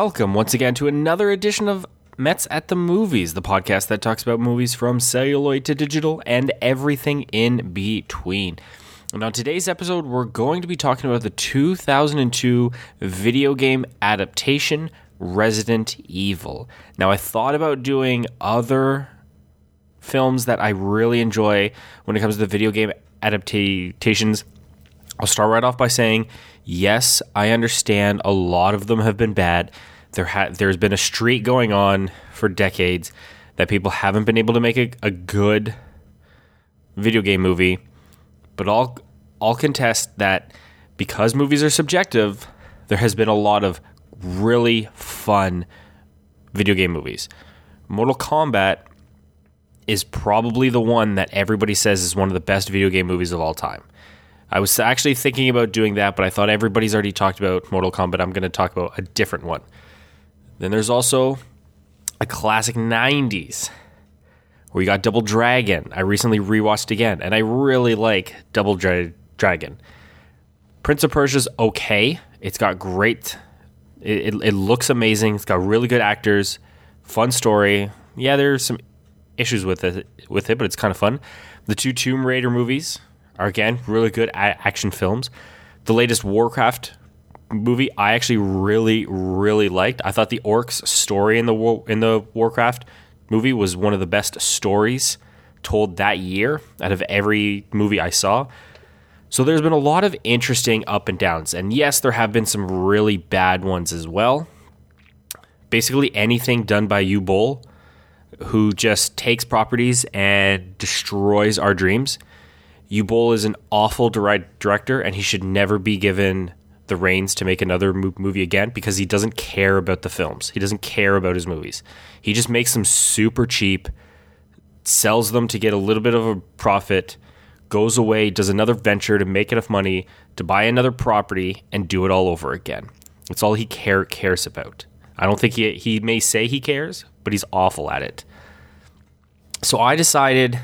welcome once again to another edition of Mets at the Movies, the podcast that talks about movies from celluloid to digital and everything in between. And on today's episode, we're going to be talking about the 2002 video game adaptation Resident Evil. Now, I thought about doing other films that I really enjoy when it comes to the video game adaptations. I'll start right off by saying, yes, I understand a lot of them have been bad. There ha- there's been a streak going on for decades that people haven't been able to make a, a good video game movie. But I'll, I'll contest that because movies are subjective, there has been a lot of really fun video game movies. Mortal Kombat is probably the one that everybody says is one of the best video game movies of all time. I was actually thinking about doing that, but I thought everybody's already talked about Mortal Kombat. I'm going to talk about a different one. Then there's also a classic 90s where you got Double Dragon. I recently rewatched again, and I really like Double Dra- Dragon. Prince of Persia's okay. It's got great. It, it, it looks amazing. It's got really good actors, fun story. Yeah, there's some issues with it, with it, but it's kind of fun. The two Tomb Raider movies are again really good at action films. The latest Warcraft movie I actually really really liked. I thought the orcs story in the War- in the Warcraft movie was one of the best stories told that year out of every movie I saw. So there's been a lot of interesting up and downs. And yes, there have been some really bad ones as well. Basically anything done by Uwe Boll who just takes properties and destroys our dreams. Uwe is an awful director, and he should never be given the reins to make another movie again because he doesn't care about the films. He doesn't care about his movies. He just makes them super cheap, sells them to get a little bit of a profit, goes away, does another venture to make enough money to buy another property and do it all over again. That's all he care cares about. I don't think he he may say he cares, but he's awful at it. So I decided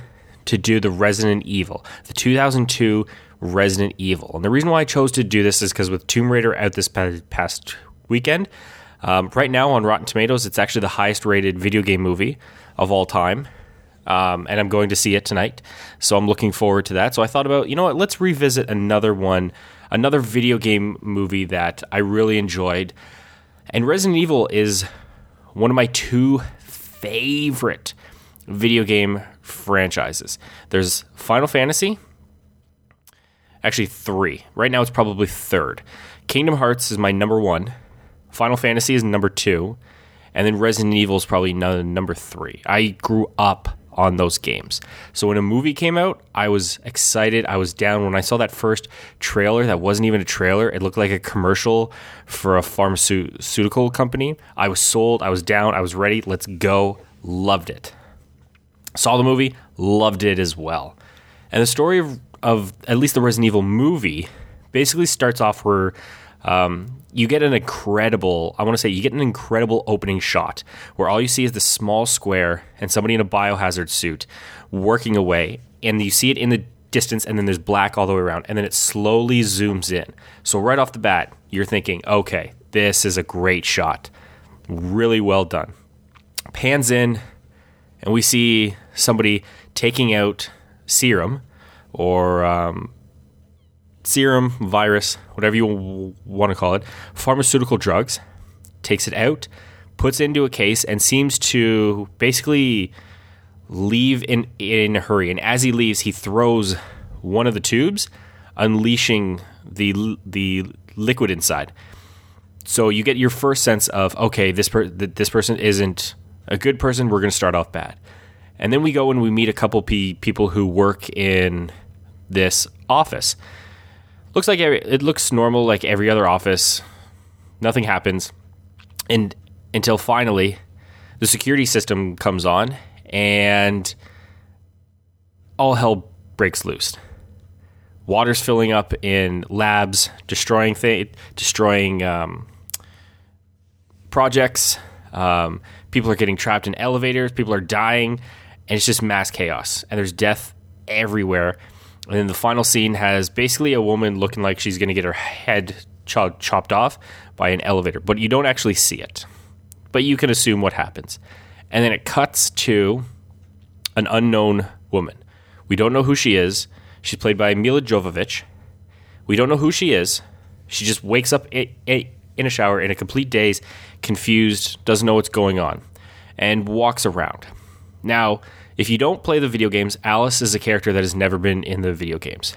to do the Resident Evil, the 2002 Resident Evil. And the reason why I chose to do this is because with Tomb Raider out this past weekend, um, right now on Rotten Tomatoes, it's actually the highest rated video game movie of all time. Um, and I'm going to see it tonight. So I'm looking forward to that. So I thought about, you know what, let's revisit another one, another video game movie that I really enjoyed. And Resident Evil is one of my two favorite video game franchises. There's Final Fantasy, actually three. Right now, it's probably third. Kingdom Hearts is my number one. Final Fantasy is number two, and then Resident Evil is probably number three. I grew up on those games. So when a movie came out, I was excited. I was down when I saw that first trailer that wasn't even a trailer. It looked like a commercial for a pharmaceutical company. I was sold. I was down. I was ready. Let's go. Loved it. Saw the movie, loved it as well. And the story of, of at least the Resident Evil movie basically starts off where um, you get an incredible, I want to say, you get an incredible opening shot where all you see is this small square and somebody in a biohazard suit working away. And you see it in the distance, and then there's black all the way around. And then it slowly zooms in. So, right off the bat, you're thinking, okay, this is a great shot. Really well done. Pans in, and we see somebody taking out serum or um, serum, virus, whatever you want to call it, pharmaceutical drugs, takes it out, puts it into a case, and seems to basically leave in, in a hurry. And as he leaves, he throws one of the tubes, unleashing the, the liquid inside. So you get your first sense of okay, this per- this person isn't a good person. We're going to start off bad, and then we go and we meet a couple people who work in this office looks like it looks normal like every other office. Nothing happens, and until finally, the security system comes on, and all hell breaks loose. Water's filling up in labs, destroying th- destroying um, projects. Um, people are getting trapped in elevators. People are dying, and it's just mass chaos. And there's death everywhere. And then the final scene has basically a woman looking like she's going to get her head ch- chopped off by an elevator, but you don't actually see it. But you can assume what happens. And then it cuts to an unknown woman. We don't know who she is. She's played by Milla Jovovich. We don't know who she is. She just wakes up in a shower in a complete daze, confused, doesn't know what's going on, and walks around. Now, if you don't play the video games, Alice is a character that has never been in the video games.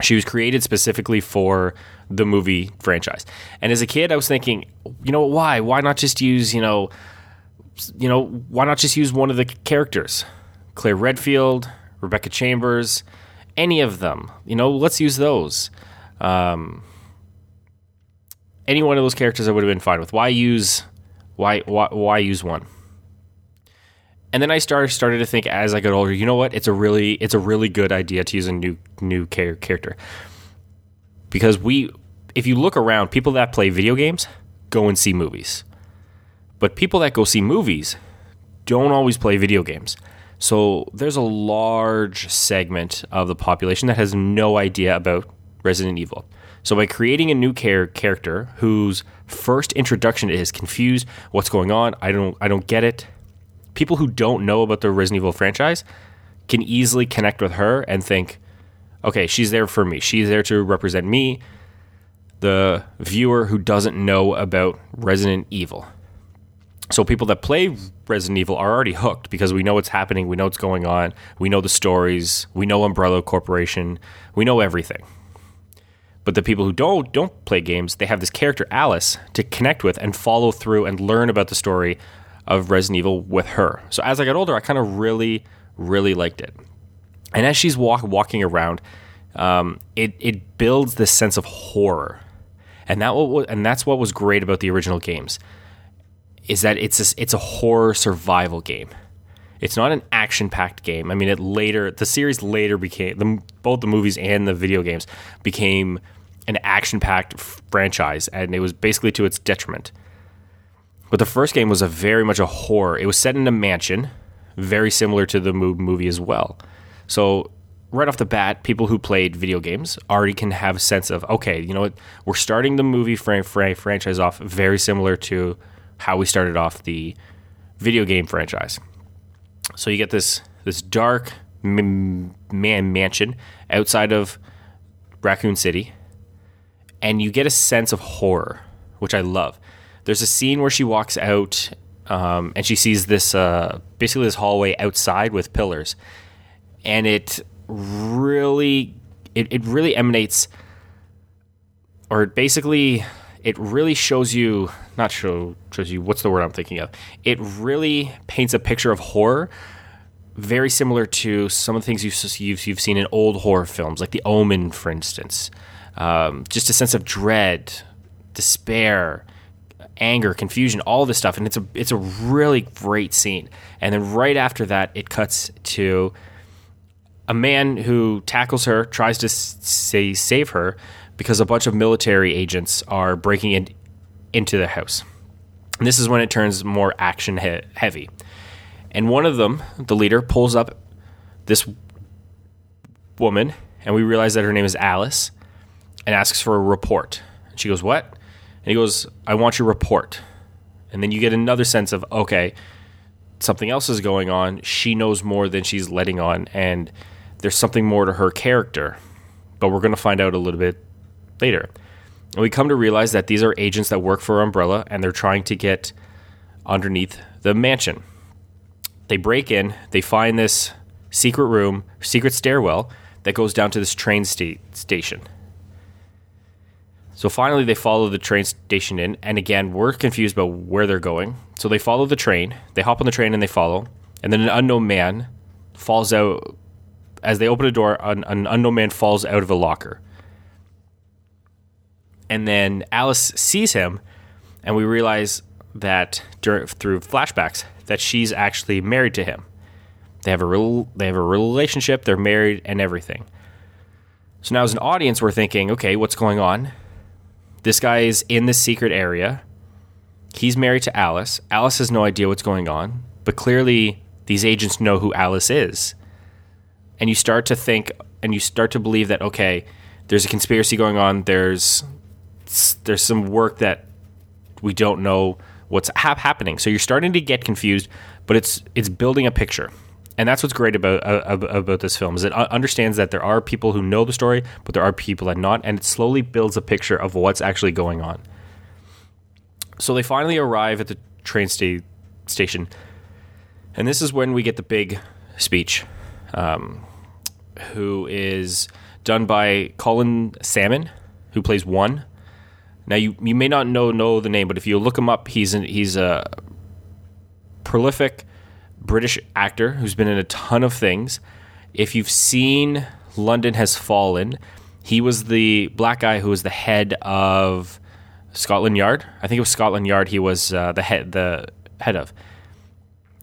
She was created specifically for the movie franchise. And as a kid, I was thinking, you know, why? Why not just use, you know, you know, why not just use one of the characters? Claire Redfield, Rebecca Chambers, any of them. You know, let's use those. Um, any one of those characters I would have been fine with. Why use why why, why use one? And then I started started to think as I got older, you know what? It's a really it's a really good idea to use a new new character. Because we if you look around, people that play video games go and see movies. But people that go see movies don't always play video games. So there's a large segment of the population that has no idea about Resident Evil. So by creating a new char- character whose first introduction is confused, what's going on? I don't I don't get it people who don't know about the Resident Evil franchise can easily connect with her and think, okay, she's there for me. She's there to represent me, the viewer who doesn't know about Resident Evil. So people that play Resident Evil are already hooked because we know what's happening, we know what's going on, we know the stories, we know Umbrella Corporation, we know everything. But the people who don't don't play games, they have this character Alice to connect with and follow through and learn about the story of Resident Evil with her. So as I got older, I kind of really, really liked it. And as she's walk, walking around, um, it it builds this sense of horror, and that what, and that's what was great about the original games, is that it's a, it's a horror survival game. It's not an action packed game. I mean, it later the series later became the, both the movies and the video games became an action packed franchise, and it was basically to its detriment. But the first game was a very much a horror. It was set in a mansion, very similar to the movie as well. So right off the bat, people who played video games already can have a sense of okay, you know what? We're starting the movie fran- fran- franchise off very similar to how we started off the video game franchise. So you get this this dark man mansion outside of Raccoon City, and you get a sense of horror, which I love. There's a scene where she walks out um, and she sees this uh, basically this hallway outside with pillars, and it really it, it really emanates or it basically it really shows you not show shows you what's the word I'm thinking of. It really paints a picture of horror very similar to some of the things you've you've, you've seen in old horror films, like The Omen, for instance. Um, just a sense of dread, despair, anger, confusion, all this stuff, and it's a it's a really great scene. And then right after that, it cuts to a man who tackles her, tries to say save her because a bunch of military agents are breaking in, into the house. And this is when it turns more action he- heavy. And one of them, the leader, pulls up this woman, and we realize that her name is Alice, and asks for a report. And she goes, "What?" And he goes, I want your report. And then you get another sense of, okay, something else is going on. She knows more than she's letting on. And there's something more to her character. But we're going to find out a little bit later. And we come to realize that these are agents that work for Umbrella and they're trying to get underneath the mansion. They break in, they find this secret room, secret stairwell that goes down to this train sta- station. So finally, they follow the train station in, and again, we're confused about where they're going. So they follow the train, they hop on the train, and they follow. And then an unknown man falls out. As they open a door, an, an unknown man falls out of a locker. And then Alice sees him, and we realize that during, through flashbacks that she's actually married to him. They have a real, they have a relationship. They're married and everything. So now, as an audience, we're thinking, okay, what's going on? This guy is in this secret area. He's married to Alice. Alice has no idea what's going on, but clearly these agents know who Alice is. And you start to think and you start to believe that, okay, there's a conspiracy going on. There's there's some work that we don't know what's hap- happening. So you're starting to get confused, but it's it's building a picture. And that's what's great about uh, about this film is it understands that there are people who know the story, but there are people that not, and it slowly builds a picture of what's actually going on. So they finally arrive at the train sta- station, and this is when we get the big speech, um, who is done by Colin Salmon, who plays one. Now you you may not know know the name, but if you look him up, he's an, he's a prolific British actor who's been in a ton of things. If you've seen London Has Fallen, he was the black guy who was the head of Scotland Yard. I think it was Scotland Yard. He was uh, the head the head of,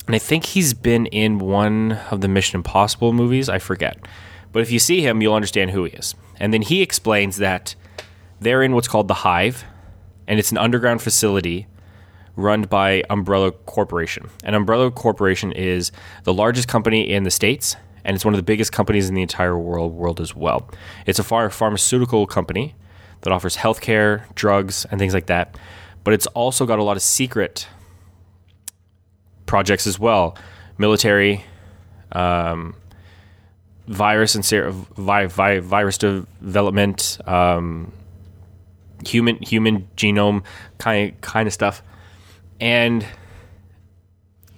and I think he's been in one of the Mission Impossible movies. I forget, but if you see him, you'll understand who he is. And then he explains that they're in what's called the Hive, and it's an underground facility run by Umbrella Corporation. And Umbrella Corporation is the largest company in the States, and it's one of the biggest companies in the entire world, world as well. It's a ph- pharmaceutical company that offers healthcare, drugs, and things like that. But it's also got a lot of secret projects as well military, um, virus and ser- vi- vi- virus development, um, human human genome kind kind of stuff. And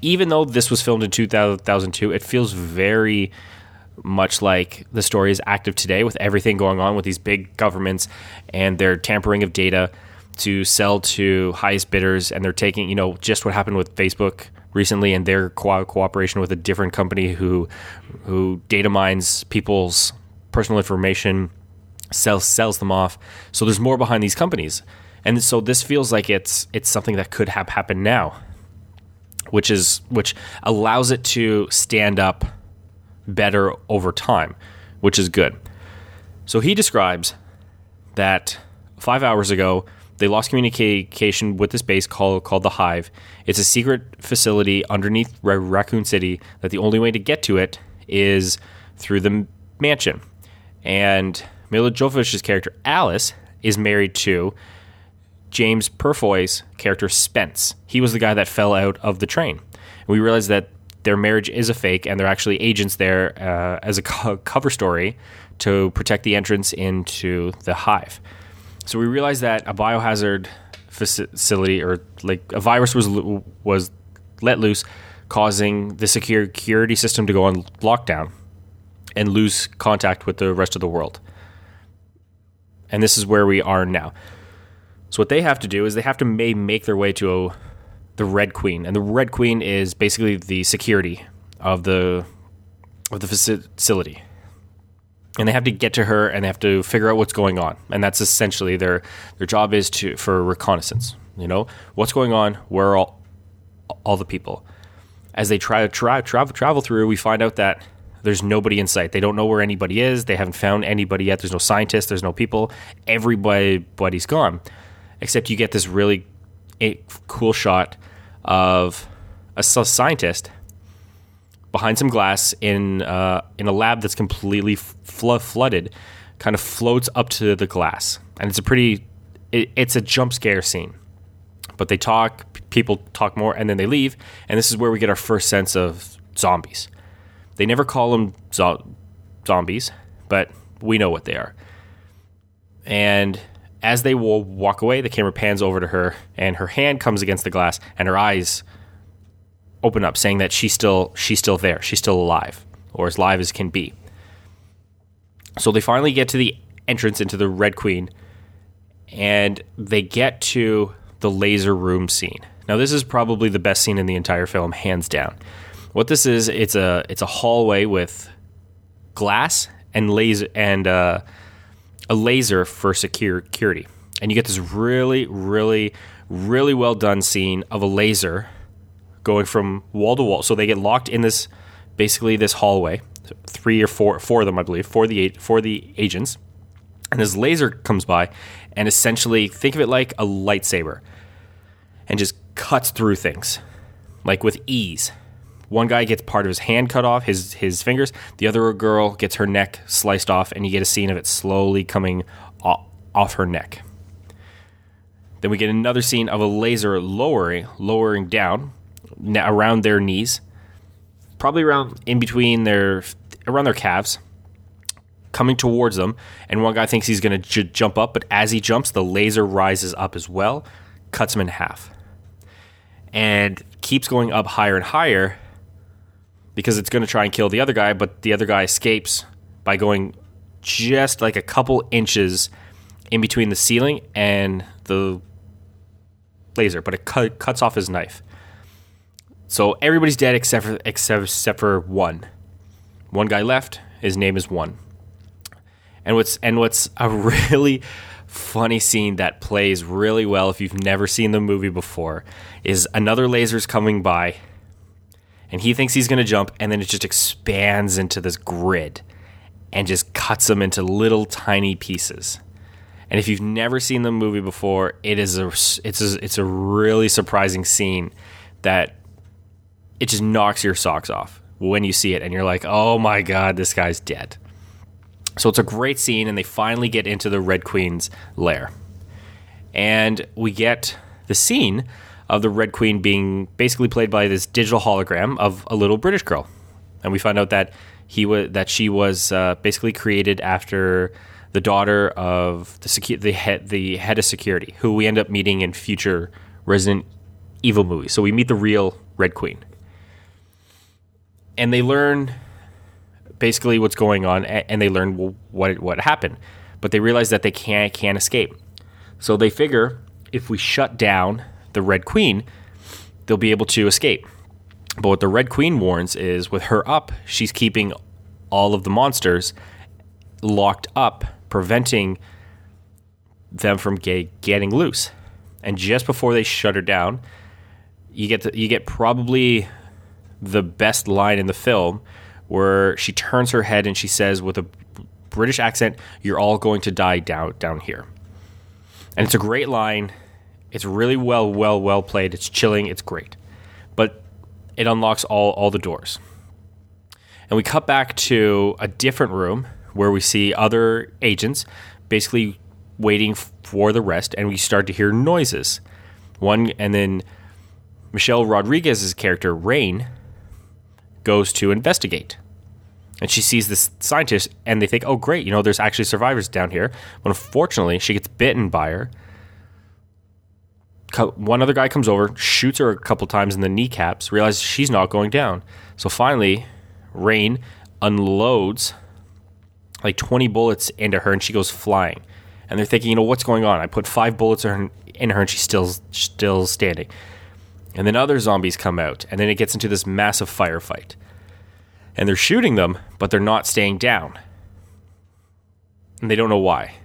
even though this was filmed in 2002, it feels very much like the story is active today with everything going on with these big governments and their tampering of data to sell to highest bidders and they're taking you know just what happened with Facebook recently and their co- cooperation with a different company who who data mines people's personal information sells sells them off. So there's more behind these companies, and so this feels like it's it's something that could have happened now, which is which allows it to stand up better over time, which is good. So he describes that five hours ago they lost communication with this base called called the Hive. It's a secret facility underneath Raccoon City that the only way to get to it is through the mansion. And Milla Jovovich's character Alice is married to James Purefoy's character Spence. He was the guy that fell out of the train. And we realized that their marriage is a fake, and they're actually agents there uh, as a co- cover story to protect the entrance into the hive. So we realized that a biohazard facility or like a virus was was let loose, causing the security system to go on lockdown and lose contact with the rest of the world. And this is where we are now. So what they have to do is they have to may make their way to a, the Red Queen, and the Red Queen is basically the security of the of the facility. And they have to get to her, and they have to figure out what's going on, and that's essentially their their job is to for reconnaissance. You know what's going on, where are all all the people. As they try to try, travel travel through, we find out that there's nobody in sight. They don't know where anybody is. They haven't found anybody yet. There's no scientists. There's no people. Everybody's gone. Except you get this really cool shot of a scientist behind some glass in uh, in a lab that's completely fl- flooded, kind of floats up to the glass, and it's a pretty it, it's a jump scare scene. But they talk, people talk more, and then they leave, and this is where we get our first sense of zombies. They never call them zo- zombies, but we know what they are. And as they will walk away, the camera pans over to her, and her hand comes against the glass, and her eyes open up, saying that she's still she's still there, she's still alive, or as live as can be. So they finally get to the entrance into the Red Queen, and they get to the laser room scene. Now, this is probably the best scene in the entire film, hands down. What this is, it's a it's a hallway with glass and laser and uh, a laser for security, and you get this really, really, really well done scene of a laser going from wall to wall. So they get locked in this basically this hallway, three or four four of them, I believe, for the for the agents, and this laser comes by, and essentially think of it like a lightsaber, and just cuts through things, like with ease one guy gets part of his hand cut off, his his fingers. The other girl gets her neck sliced off, and you get a scene of it slowly coming off her neck. Then we get another scene of a laser lowering, lowering down around their knees, probably around in between their around their calves, coming towards them. And one guy thinks he's going to j- jump up, but as he jumps, the laser rises up as well, cuts him in half, and keeps going up higher and higher because it's going to try and kill the other guy. But the other guy escapes by going just like a couple inches in between the ceiling and the laser, but it cut, cuts off his knife. So everybody's dead except for except, except for one. One guy left. His name is One. And what's and what's a really funny scene that plays really well if you've never seen the movie before is another laser's coming by and he thinks he's going to jump and then it just expands into this grid and just cuts him into little tiny pieces. And if you've never seen the movie before, it is a it's a, it's a really surprising scene that it just knocks your socks off when you see it and you're like, "Oh my god, this guy's dead." So it's a great scene and they finally get into the Red Queen's lair. And we get the scene of the Red Queen being basically played by this digital hologram of a little British girl. And we find out that he was that she was uh, basically created after the daughter of the secu- the head the head of security, who we end up meeting in future Resident Evil movies. So we meet the real Red Queen, and they learn basically what's going on, and they learn what what happened. But they realize that they can't can't escape. So they figure if we shut down the Red Queen, they'll be able to escape. But what the Red Queen warns is with her up, she's keeping all of the monsters locked up preventing them from get, getting loose. And just before they shut her down, you get the, you get probably the best line in the film where she turns her head and she says with a British accent, "You're all going to die down down here." And it's a great line. It's really well well well played. It's chilling. It's great. But it unlocks all all the doors. And we cut back to a different room where we see other agents basically waiting for the rest, and we start to hear noises. One, and then Michelle Rodriguez's character Rain goes to investigate, and she sees this scientist, and they think, "Oh, great! You know, there's actually survivors down here." But unfortunately, she gets bitten by her. One other guy comes over, shoots her a couple times in the kneecaps, realizes she's not going down. So finally, Rain unloads like 20 bullets into her and she goes flying. And they're thinking, you know, what's going on? I put five bullets in her and she's still still standing. And then other zombies come out, and then it gets into this massive firefight. And they're shooting them, but they're not staying down. And they don't know why.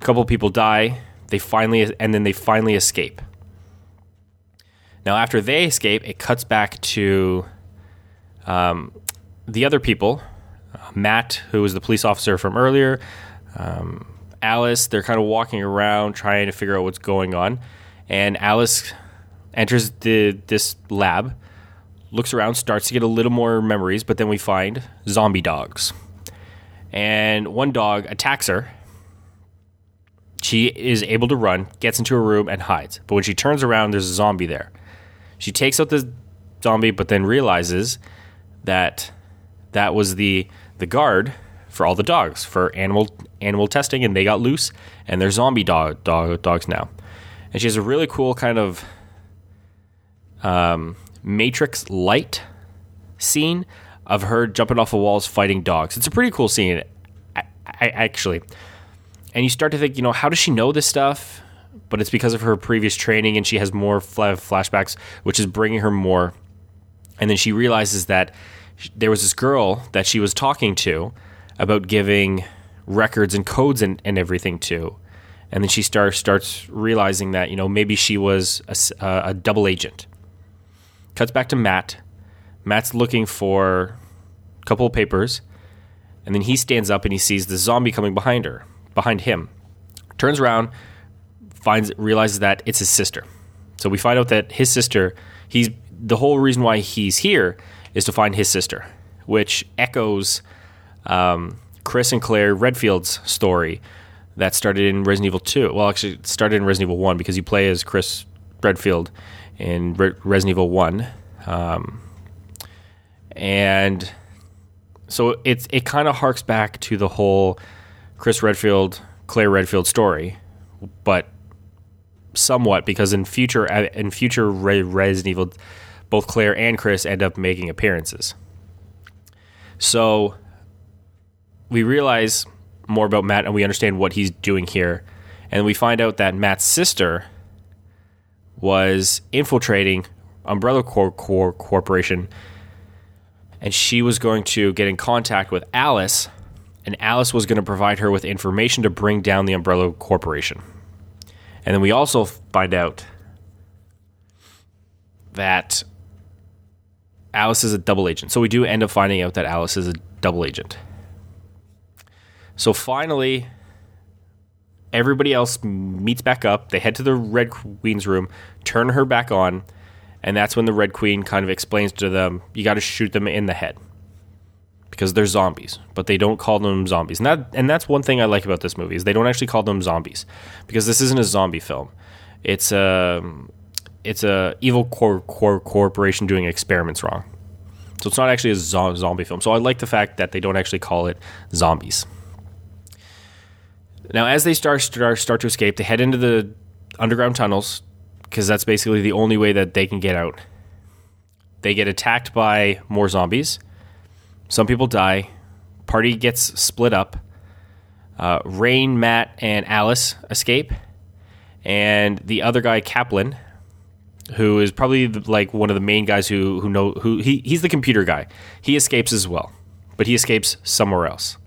A couple people die, they finally and then they finally escape. Now after they escape, it cuts back to um, the other people Matt, who was the police officer from earlier, um, Alice, they're kind of walking around trying to figure out what's going on. And Alice enters the this lab, looks around, starts to get a little more memories, but then we find zombie dogs. And one dog attacks her. She is able to run, gets into a room, and hides. But when she turns around, there's a zombie there. She takes out the zombie, but then realizes that that was the the guard for all the dogs for animal animal testing, and they got loose, and they're zombie dog, dog dogs now. And she has a really cool kind of um, Matrix light scene of her jumping off the walls fighting dogs. It's a pretty cool scene, I, I, actually. And you start to think, you know, how does she know this stuff? But it's because of her previous training, and she has more flashbacks, which is bringing her more. And then she realizes that there was this girl that she was talking to about giving records and codes and, and everything to. And then she starts starts realizing that you know maybe she was a, a double agent. Cuts back to Matt. Matt's looking for a couple of papers, and then he stands up and he sees the zombie coming behind her, behind him. Turns around, finds realizes that it's his sister. So we find out that his sister. He's the whole reason why he's here is to find his sister, which echoes um, Chris and Claire Redfield's story that started in Resident Evil 2. Well, actually, it started in Resident Evil 1 because you play as Chris Redfield in Re- Resident Evil 1. Um, and so it's it kind of harks back to the whole Chris Redfield, Claire Redfield story, but somewhat because in future uh, in future Resident Evil, both Claire and Chris end up making appearances. So we realize more about Matt and we understand what he's doing here, and we find out that Matt's sister was infiltrating Umbrella Corp- Corp- Corporation, and she was going to get in contact with Alice, and Alice was going to provide her with information to bring down the Umbrella Corporation. And then we also find out that Alice is a double agent. So we do end up finding out that Alice is a double agent. So finally, everybody else meets back up. They head to the Red Queen's room, turn her back on, and that's when the Red Queen kind of explains to them, you got to shoot them in the head because they're zombies, but they don't call them zombies. And that and that's one thing I like about this movie is they don't actually call them zombies because this isn't a zombie film. It's a it's a evil cor- cor- corporation doing experiments wrong. So it's not actually a zo- zombie film. So I like the fact that they don't actually call it zombies. Now, as they start start, start to escape, they head into the underground tunnels because that's basically the only way that they can get out. They get attacked by more zombies. Some people die. Party gets split up. Uh, Rain, Matt, and Alice escape, and the other guy, Kaplan, who is probably the, like one of the main guys who who know who he, he's the computer guy. He escapes as well, but he escapes somewhere else.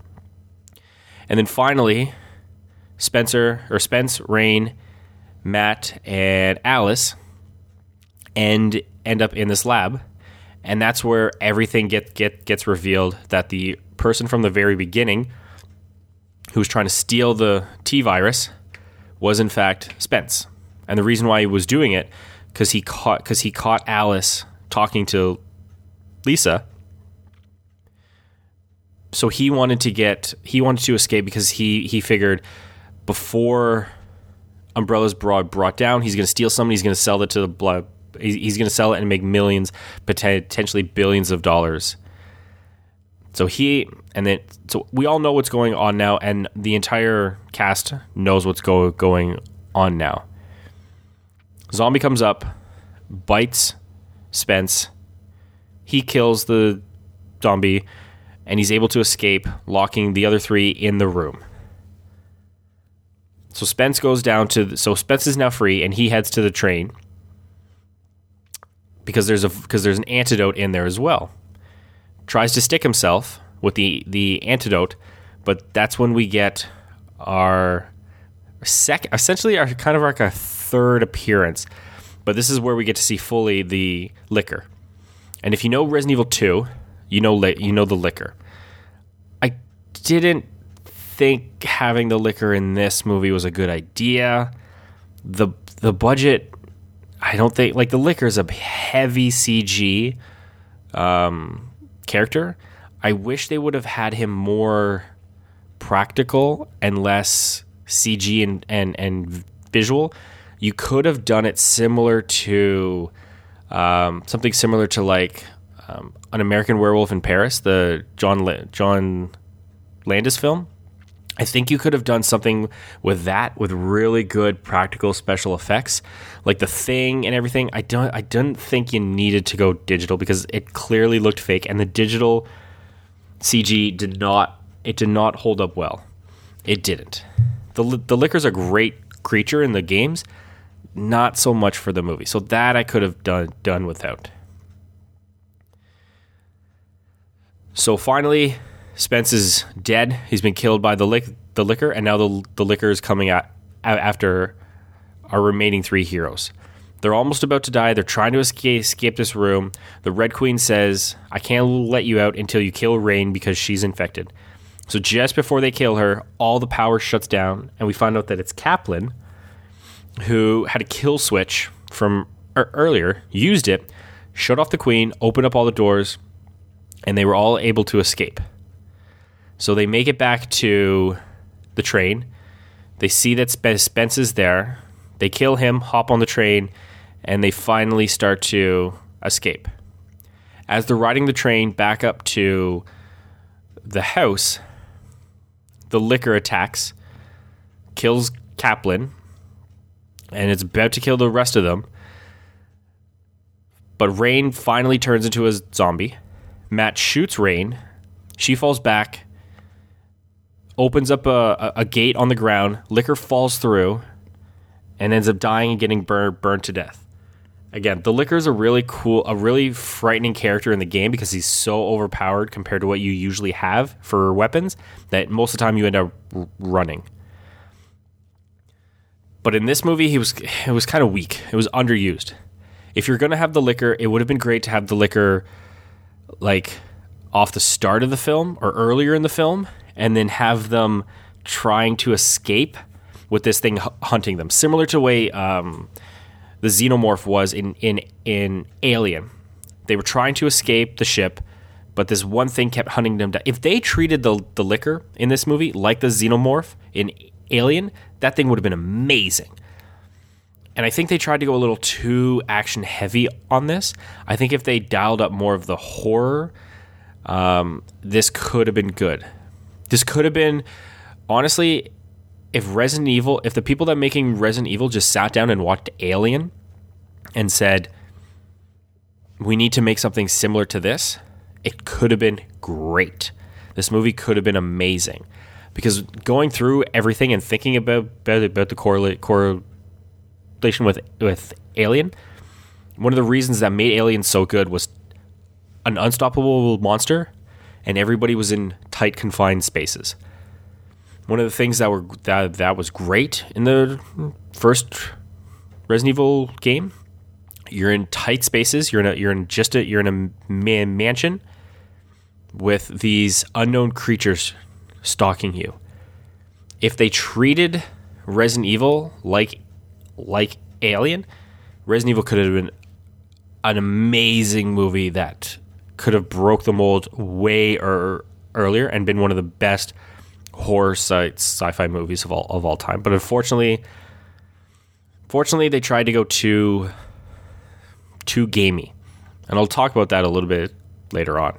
And then finally, Spencer or Spence, Rain, Matt, and Alice and end up in this lab. And that's where everything get, get gets revealed that the person from the very beginning who was trying to steal the T virus was in fact Spence. And the reason why he was doing it because he caught because he caught Alice talking to Lisa. So he wanted to get he wanted to escape because he he figured before Umbrella's brought brought down. He's going to steal something. He's going to sell it to the He's going to sell it and make millions, potentially billions of dollars. So he and then so we all know what's going on now, and the entire cast knows what's go, going on now. Zombie comes up, bites Spence. He kills the zombie, and he's able to escape, locking the other three in the room. So Spence goes down to the, so Spence is now free and he heads to the train because there's a because there's an antidote in there as well. Tries to stick himself with the the antidote, but that's when we get our second essentially our kind of like our third appearance. But this is where we get to see fully the licker. And if you know Resident Evil 2, you know you know the licker. I didn't think having the licker in this movie was a good idea. The the budget, I don't think like the licker is a heavy CG um, character. I wish they would have had him more practical and less CG and and, and visual. You could have done it similar to um, something similar to like um, an American Werewolf in Paris, the John John Landis film I think you could have done something with that with really good practical special effects, like the thing and everything. I don't I didn't think you needed to go digital because it clearly looked fake and the digital CG did not it did not hold up well. It didn't. The the licker's a great creature in the games, not so much for the movie. So that I could have done done without. So finally, Spence is dead. He's been killed by the lick, the licker, and now the the licker is coming at, after our remaining three heroes. They're almost about to die. They're trying to escape, escape this room. The Red Queen says, "I can't let you out until you kill Rain because she's infected." So just before they kill her, all the power shuts down, and we find out that it's Kaplan who had a kill switch from er, earlier, used it, shut off the Queen, opened up all the doors, and they were all able to escape. So they make it back to the train. They see that Spence is there. They kill him, hop on the train, and they finally start to escape. As they're riding the train back up to the house, the licker attacks, kills Kaplan, and it's about to kill the rest of them. But Rain finally turns into a zombie. Matt shoots Rain. She falls back, opens up a, a, gate on the ground. Licker falls through and ends up dying and getting burned, burned to death. Again, the licker is a really cool, a really frightening character in the game because he's so overpowered compared to what you usually have for weapons that most of the time you end up running. But in this movie, he was it was kind of weak. It was underused. If you're gonna have the licker, it would have been great to have the licker like off the start of the film or earlier in the film, and then have them trying to escape with this thing hunting them, similar to the way um, the xenomorph was in in in Alien. They were trying to escape the ship, but this one thing kept hunting them down. If they treated the the Licker in this movie like the xenomorph in Alien, that thing would have been amazing. And I think they tried to go a little too action heavy on this. I think if they dialed up more of the horror, um, this could have been good. This could have been, honestly, if Resident Evil, if the people that making Resident Evil just sat down and watched Alien and said, we need to make something similar to this, it could have been great. This movie could have been amazing. Because going through everything and thinking about about, about the correlation with with Alien, one of the reasons that made Alien so good was an unstoppable monster and everybody was in tight confined spaces. One of the things that were that that was great in the first Resident Evil game, you're in tight spaces. You're in a, you're in just a you're in a man, mansion with these unknown creatures stalking you. If they treated Resident Evil like like Alien, Resident Evil could have been an amazing movie that could have broke the mold way er- earlier and been one of the best horror sites sci-fi movies of all of all time. But unfortunately, fortunately, they tried to go too too gamey, and I'll talk about that a little bit later on.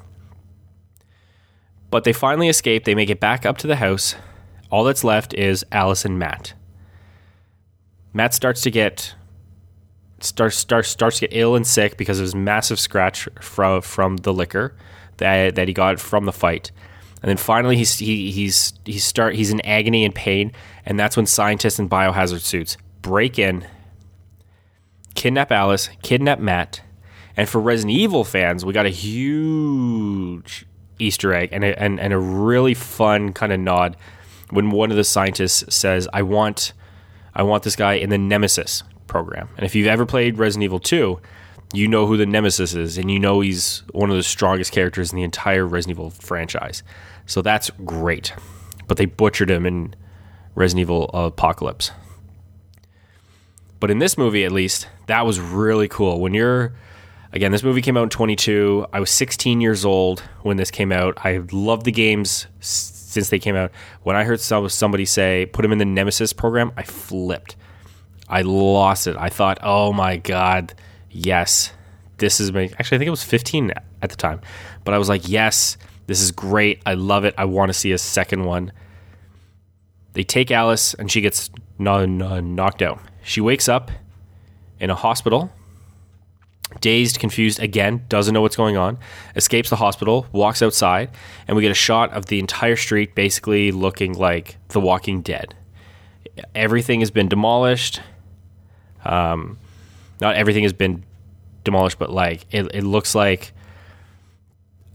But they finally escape. They make it back up to the house. All that's left is Alice and Matt. Matt starts to get starts starts starts to get ill and sick because of his massive scratch from from the licker that that he got from the fight. And then finally he's he, he's he's start he's in agony and pain, and that's when scientists in biohazard suits break in, kidnap Alice, kidnap Matt, and for Resident Evil fans, we got a huge Easter egg and a, and, and a really fun kind of nod when one of the scientists says, "I want I want this guy in the Nemesis program. And if you've ever played Resident Evil 2, you know who the Nemesis is, and you know he's one of the strongest characters in the entire Resident Evil franchise. So that's great. But they butchered him in Resident Evil Apocalypse. But in this movie, at least, that was really cool. When you're, again, this movie came out in 22. I was 16 years old when this came out. I loved the games since they came out. When I heard somebody say, put him in the Nemesis program, I flipped I lost it. I thought, oh my god, yes, this is my. Actually, I think it was 15 at the time, but I was like, yes, this is great. I love it. I want to see a second one. They take Alice, and she gets knocked out. She wakes up in a hospital, dazed, confused again, doesn't know what's going on, escapes the hospital, walks outside, and we get a shot of the entire street basically looking like The Walking Dead. Everything has been demolished um, not everything has been demolished, but like it, it looks like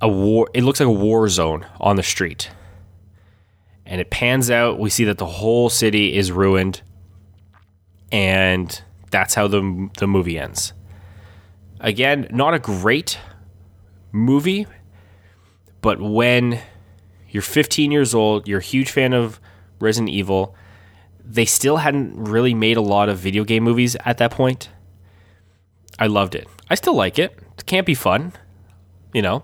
a war. It looks like a war zone on the street, and it pans out. We see that the whole city is ruined, and that's how the the movie ends. Again, not a great movie, but when you're 15 years old, you're a huge fan of Resident Evil, they still hadn't really made a lot of video game movies at that point. I loved it. I still like it. It can't be fun, you know.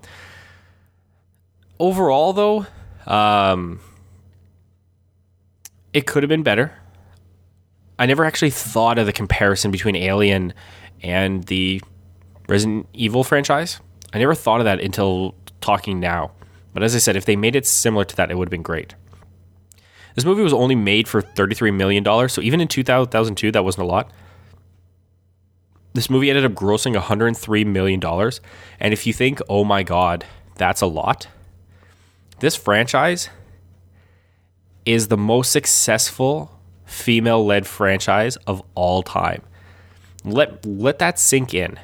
Overall, though, um, it could have been better. I never actually thought of the comparison between Alien and the Resident Evil franchise. I never thought of that until talking now. But as I said, if they made it similar to that, it would have been great. This movie was only made for $33 million, so even in 2002, that wasn't a lot. This movie ended up grossing $103 million. And if you think, oh my God, that's a lot, this franchise is the most successful female led franchise of all time. Let, let that sink in.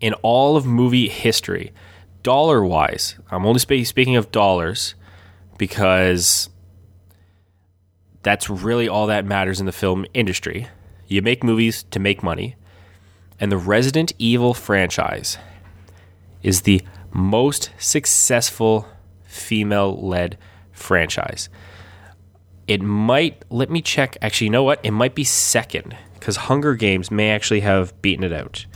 In all of movie history, dollar wise, I'm only spe- speaking of dollars because that's really all that matters in the film industry. You make movies to make money, and the Resident Evil franchise is the most successful female led franchise. It might, let me check. Actually, you know what? It might be second because Hunger Games may actually have beaten it out.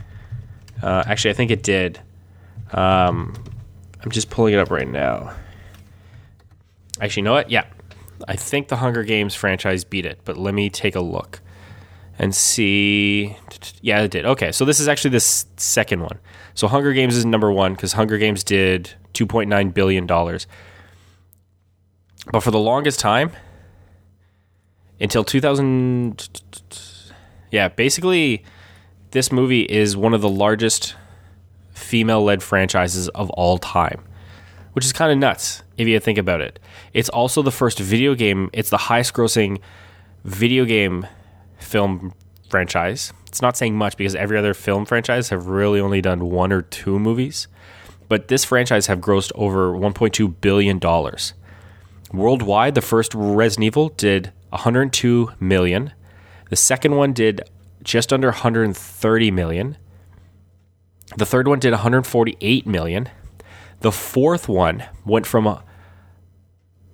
Uh, actually, I think it did. Um, I'm just pulling it up right now. Actually, you know what? Yeah. I think the Hunger Games franchise beat it, but let me take a look and see. Yeah, it did. Okay, so this is actually the second one. So Hunger Games is number one because Hunger Games did $2.9 billion. But for the longest time, until 2000. Yeah, basically, this movie is one of the largest female led franchises of all time, which is kind of nuts if you think about it. It's also the first video game, it's the highest grossing video game film franchise. It's not saying much because every other film franchise have really only done one or two movies, but this franchise have grossed over 1.2 billion dollars. Worldwide, the first Resident Evil did 102 million. The second one did just under 130 million. The third one did 148 million. The fourth one went from a,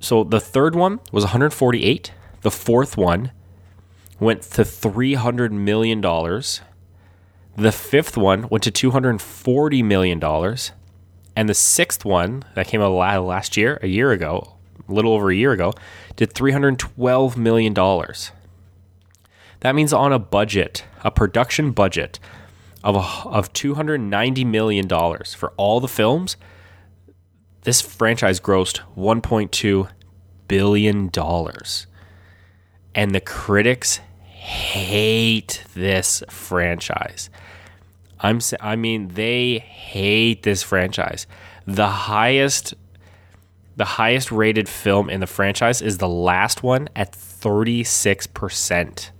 so the third one was 148. The fourth one went to 300 million dollars. The fifth one went to 240 million dollars. And the sixth one that came out last year, a year ago, a little over a year ago, did $312 million. That means on a budget, a production budget of, a, of $290 million for all the films, this franchise grossed $1.2 billion. And the critics hate this franchise. I'm I mean they hate this franchise. The highest the highest rated film in the franchise is the last one at 36%.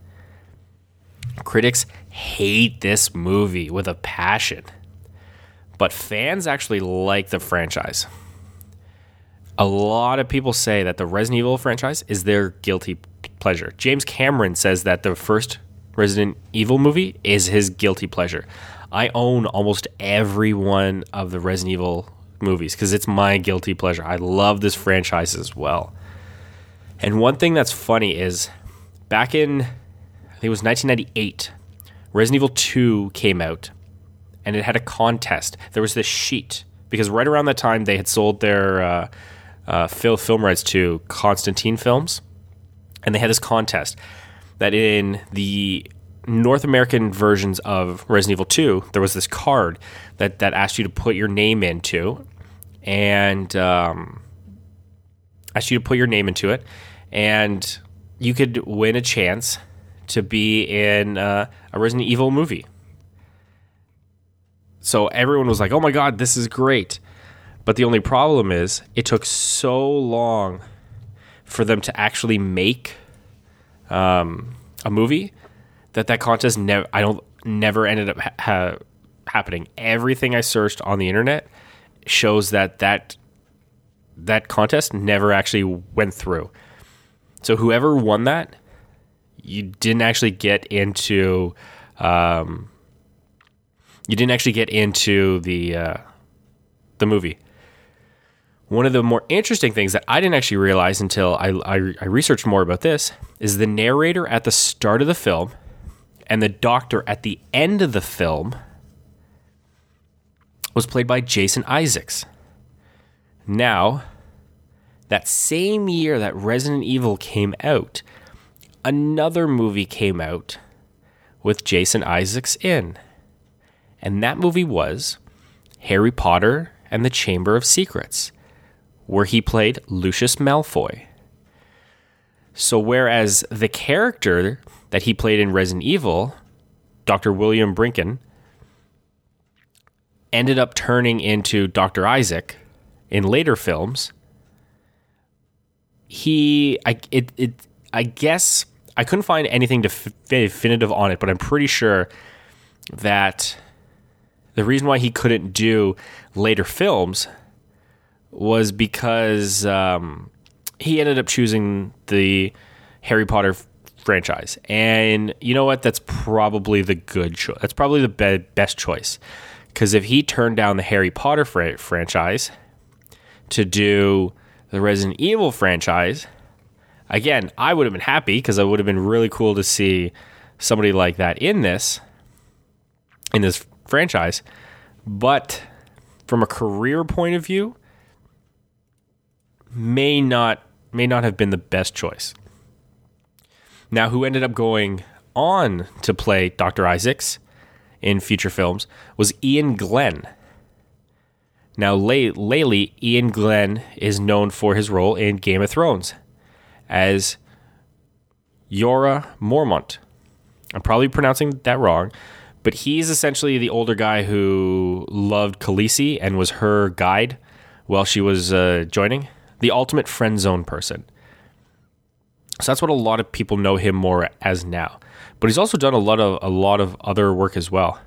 Critics hate this movie with a passion, but fans actually like the franchise. A lot of people say that the Resident Evil franchise is their guilty pleasure. James Cameron says that the first Resident Evil movie is his guilty pleasure. I own almost every one of the Resident Evil movies because it's my guilty pleasure. I love this franchise as well. And one thing that's funny is back in, I think it was 1998, Resident Evil 2 came out and it had a contest. There was this sheet because right around that time they had sold their uh, uh, film rights to Constantine Films and they had this contest that in the North American versions of Resident Evil 2, there was this card that, that asked you to put your name into and um, asked you to put your name into it, and you could win a chance to be in uh, a Resident Evil movie. So everyone was like, "Oh my god, this is great!" But the only problem is, it took so long for them to actually make um, a movie that that contest never. I don't never ended up ha- happening. Everything I searched on the internet shows that that that contest never actually went through. So whoever won that, you didn't actually get into. Um, you didn't actually get into the uh, the movie. One of the more interesting things that I didn't actually realize until I, I, I researched more about this is the narrator at the start of the film and the doctor at the end of the film was played by Jason Isaacs. Now, that same year that Resident Evil came out, another movie came out with Jason Isaacs in. And that movie was Harry Potter and the Chamber of Secrets, where he played Lucius Malfoy. So, whereas the character that he played in Resident Evil, Dr. William Birkin, ended up turning into Dr. Isaac in later films, he, I, it, it, I guess I couldn't find anything definitive on it, but I'm pretty sure that the reason why he couldn't do later films was because um, he ended up choosing the Harry Potter franchise. And you know what? That's probably the good choice. That's probably the be- best choice. Because if he turned down the Harry Potter fr- franchise to do the Resident Evil franchise, again, I would have been happy because it would have been really cool to see somebody like that in this in this franchise. But from a career point of view, may not may not have been the best choice. Now, who ended up going on to play Dr. Isaacs in future films was Iain Glen. Now, lately, Iain Glen is known for his role in Game of Thrones as Jorah Mormont. I'm probably pronouncing that wrong, but he's essentially the older guy who loved Khaleesi and was her guide while she was uh, joining. The ultimate friend zone person. So that's what a lot of people know him more as now. But he's also done a lot of a lot of other work as well.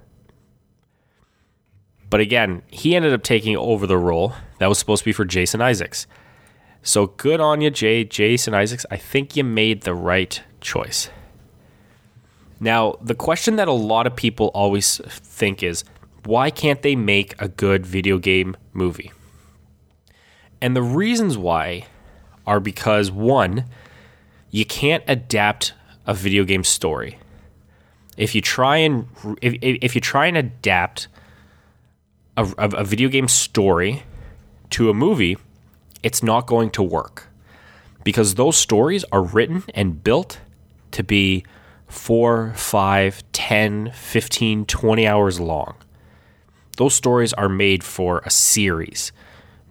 But again, he ended up taking over the role that was supposed to be for Jason Isaacs. So good on you, Jay, Jason Isaacs. I think you made the right choice. Now, the question that a lot of people always think is why can't they make a good video game movie? And the reasons why are because one, you can't adapt a video game story. If you try and if, if you try and adapt a, a video game story to a movie, it's not going to work because those stories are written and built to be four, five, 10, 15, 20 hours long. Those stories are made for a series,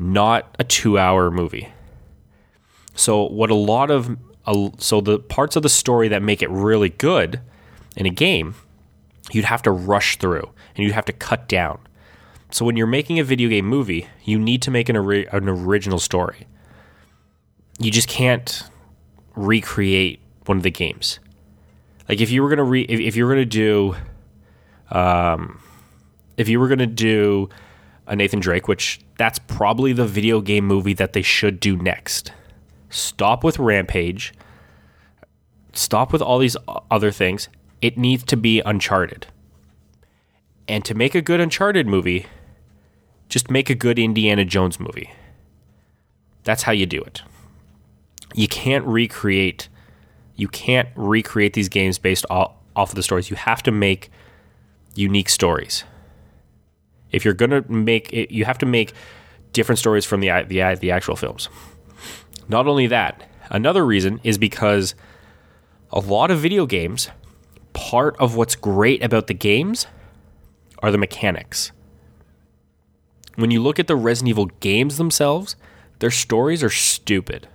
not a two hour movie. So, what a lot of so the parts of the story that make it really good in a game, you'd have to rush through and you'd have to cut down. So when you're making a video game movie, you need to make an, ori- an original story. You just can't recreate one of the games. Like if you were gonna re- if, if you were gonna do, um, if you were gonna do a Nathan Drake, which that's probably the video game movie that they should do next. Stop with Rampage. Stop with all these other things. It needs to be Uncharted. And to make a good Uncharted movie, just make a good Indiana Jones movie. That's how you do it. You can't recreate you can't recreate these games based off, off of the stories. You have to make unique stories. If you're to make it, you have to make different stories from the the the actual films. Not only that, another reason is because a lot of video games, part of what's great about the games are the mechanics when you look at the Resident Evil games themselves, their stories are stupid.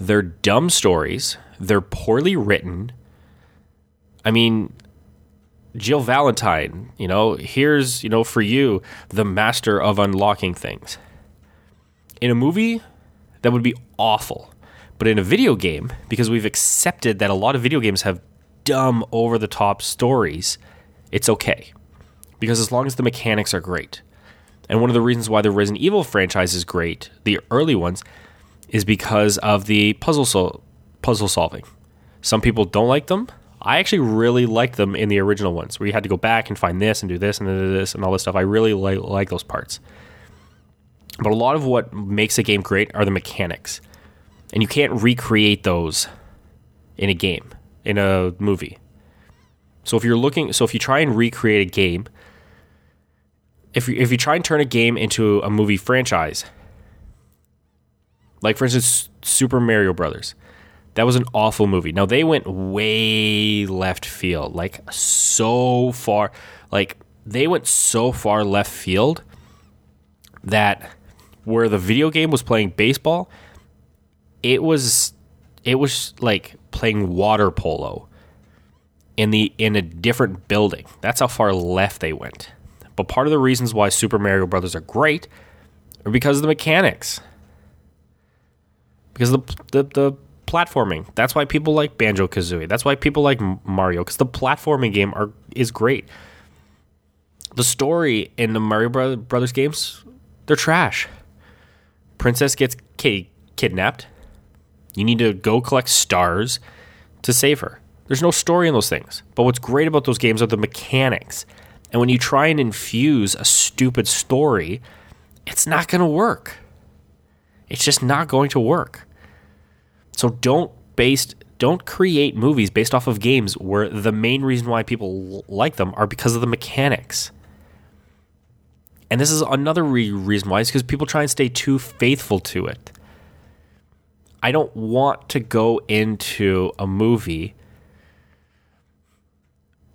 They're dumb stories. They're poorly written. I mean, Jill Valentine, you know, here's, you know, for you, the master of unlocking things. In a movie, that would be awful. But in a video game, because we've accepted that a lot of video games have dumb, over the top stories, it's okay. Because as long as the mechanics are great. And one of the reasons why the Resident Evil franchise is great, the early ones, is because of the puzzle sol- puzzle solving. Some people don't like them. I actually really liked them in the original ones, where you had to go back and find this and do this and this and all this stuff. I really like, like those parts. But a lot of what makes a game great are the mechanics, and you can't recreate those in a game, in a movie. So if you're looking, so if you try and recreate a game if you, if you try and turn a game into a movie franchise, like for instance Super Mario Brothers, That was an awful movie. Now they went way left field, like so far, like they went so far left field that where the video game was playing baseball, it was it was like playing water polo in the in a different building. That's how far left they went. But part of the reasons why Super Mario Brothers are great are because of the mechanics. Because the the, the platforming. That's why people like Banjo Kazooie. That's why people like Mario because the platforming game are is great. The story in the Mario Brothers games, they're trash. Princess gets ki- kidnapped. You need to go collect stars to save her. There's no story in those things. But what's great about those games are the mechanics. And when you try and infuse a stupid story, it's not going to work. It's just not going to work. So don't based don't create movies based off of games where the main reason why people like them are because of the mechanics. And this is another re- reason why is because people try and stay too faithful to it. I don't want to go into a movie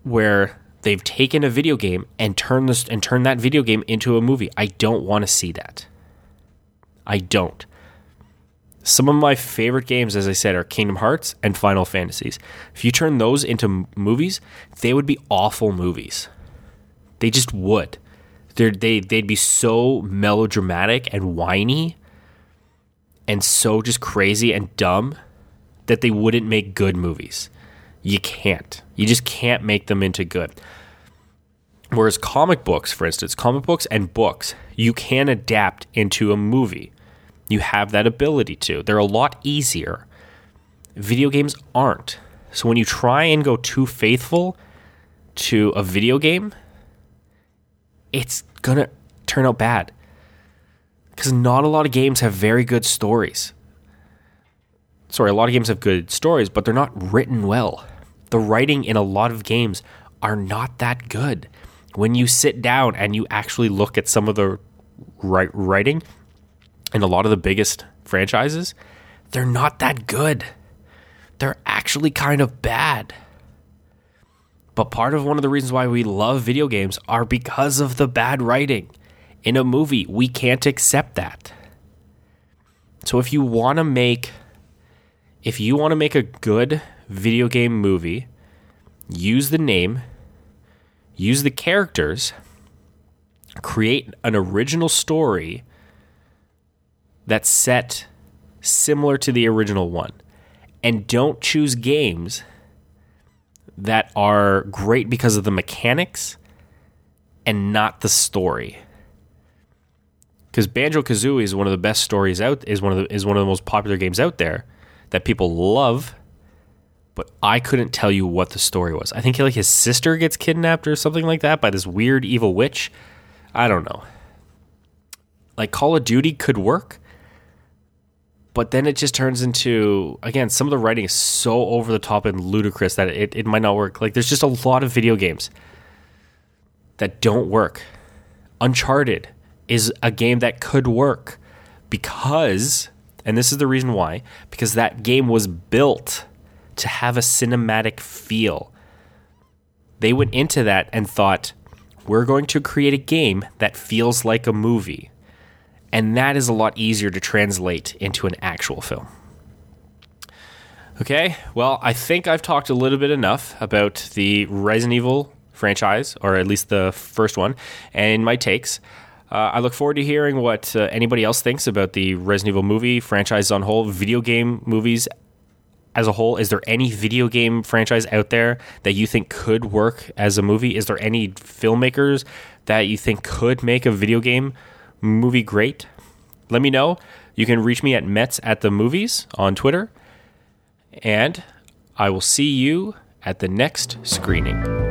where they've taken a video game and turned this and turned that video game into a movie. I don't want to see that. I don't. Some of my favorite games, as I said, are Kingdom Hearts and Final Fantasies. If you turn those into movies, they would be awful movies. They just would. They're, they they'd be so melodramatic and whiny, and so just crazy and dumb that they wouldn't make good movies. You can't. You just can't make them into good. Whereas comic books, for instance, comic books and books, you can adapt into a movie. You have that ability to. They're a lot easier. Video games aren't. So when you try and go too faithful to a video game, it's going to turn out bad. Because not a lot of games have very good stories. Sorry, a lot of games have good stories, but they're not written well. The writing in a lot of games are not that good. When you sit down and you actually look at some of the writing, and a lot of the biggest franchises, they're not that good. They're actually kind of bad. But part of one of the reasons why we love video games are because of the bad writing. In a movie, we can't accept that. So if you want to make if you want to make a good video game movie, use the name, use the characters, create an original story that's set similar to the original one. And don't choose games that are great because of the mechanics and not the story. Because Banjo Kazooie is one of the best stories out is one of the is one of the most popular games out there that people love, but I couldn't tell you what the story was. I think like his sister gets kidnapped or something like that by this weird evil witch. I don't know. Like Call of Duty could work, but then it just turns into again some of the writing is so over the top and ludicrous that it, it might not work. Like there's just a lot of video games that don't work. Uncharted is a game that could work because and this is the reason why because that game was built to have a cinematic feel. They went into that and thought we're going to create a game that feels like a movie and that is a lot easier to translate into an actual film. Okay, well, I think I've talked a little bit enough about the Resident Evil franchise, or at least the first one, and my takes. Uh, I look forward to hearing what uh, anybody else thinks about the Resident Evil movie franchise on whole, video game movies as a whole. Is there any video game franchise out there that you think could work as a movie? Is there any filmmakers that you think could make a video game movie great? Let me know. You can reach me at Mets at the Movies on Twitter. And I will see you at the next screening.